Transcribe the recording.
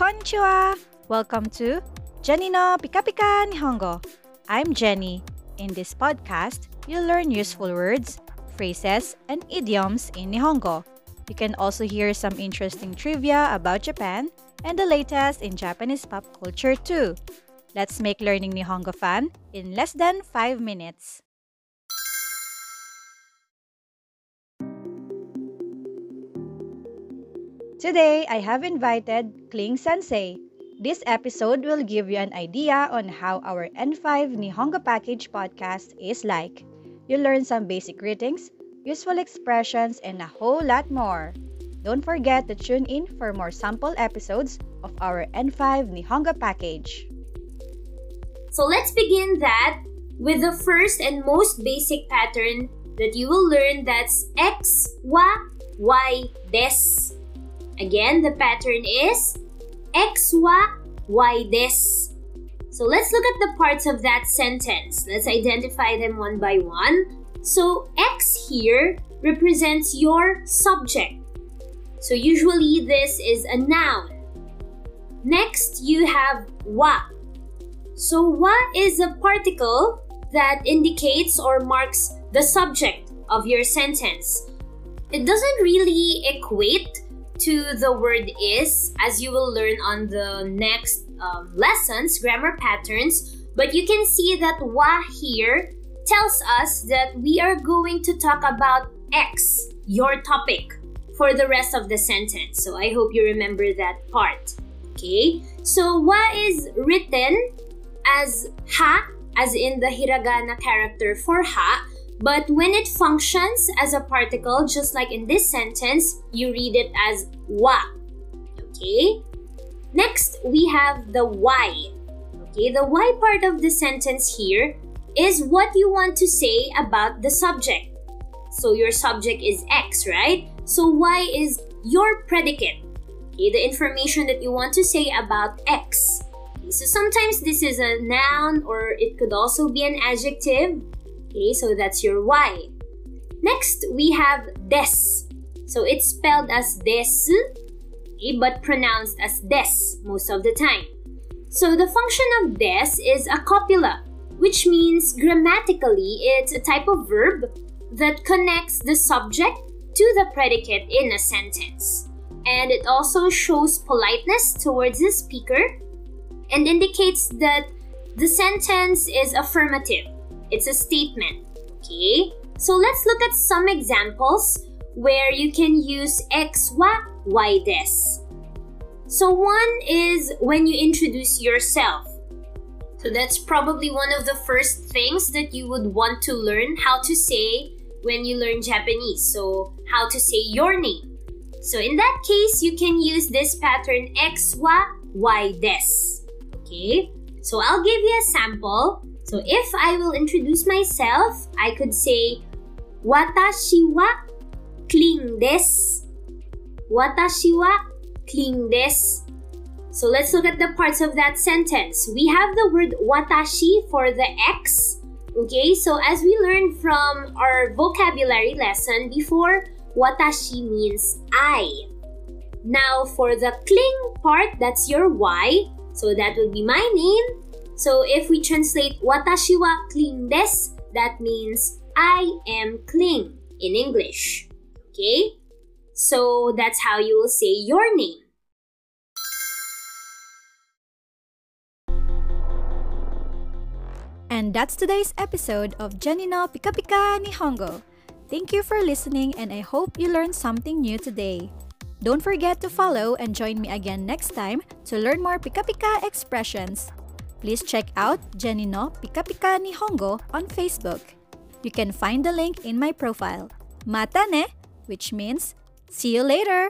Konnichiwa! Welcome to Jenni no Pika Pika Nihongo. I'm Jenni. In this podcast, you'll learn useful words, phrases, and idioms in Nihongo. You can also hear some interesting trivia about Japan and the latest in Japanese pop culture too. Let's make learning Nihongo fun in less than 5 minutes. Today, I have invited Kling Sensei. This episode will give you an idea on how our N5 Nihongo Package podcast is like. You'll learn some basic greetings, useful expressions, and a whole lot more. Don't forget to tune in for more sample episodes of our N5 Nihongo Package. So let's begin that with the first and most basic pattern that you will learn that's X, wa, Y, des. Again, the pattern is X, wa, Y, des. So let's look at the parts of that sentence. Let's identify them one by one. So X here represents your subject. So usually this is a noun. Next, you have wa. So wa is a particle that indicates or marks the subject of your sentence. It doesn't really equate to the word is, as you will learn on the next um, lessons, grammar patterns, but you can see that wa here tells us that we are going to talk about X, your topic, for the rest of the sentence. So I hope you remember that part. Okay, so wa is written as ha, as in the hiragana character for ha, but when it functions as a particle, just like in this sentence, you read it as wa. Okay? Next, we have the why. Okay, the why part of the sentence here is what you want to say about the subject. So your subject is X, right? So why is your predicate. Okay, the information that you want to say about X. Okay, so sometimes this is a noun or it could also be an adjective. Okay, so that's your y. Next, we have des. So it's spelled as des, okay, but pronounced as des most of the time. So the function of des is a copula, which means grammatically it's a type of verb that connects the subject to the predicate in a sentence. And it also shows politeness towards the speaker and indicates that the sentence is affirmative. It's a statement. Okay? So let's look at some examples where you can use X, wa, Y des. So one is when you introduce yourself. So that's probably one of the first things that you would want to learn how to say when you learn Japanese. So how to say your name. So in that case, you can use this pattern X, wa, Y des. Okay? So I'll give you a sample. So if I will introduce myself, I could say Watashi wa Kling desu. Watashi wa Kling desu. So let's look at the parts of that sentence. We have the word watashi for the X. Okay, so as we learned from our vocabulary lesson before, watashi means I. Now for the Kling part, that's your Y. So that would be my name. So if we translate watashi wa Kling desu, that means I am Kling in English. Okay? So that's how you will say your name. And that's today's episode of Jenni no Pika Pika Nihongo. Thank you for listening and I hope you learned something new today. Don't forget to follow and join me again next time to learn more Pika Pika expressions. Please check out Jenny no Pika Pika Nihongo on Facebook. You can find the link in my profile. Mata ne, which means see you later.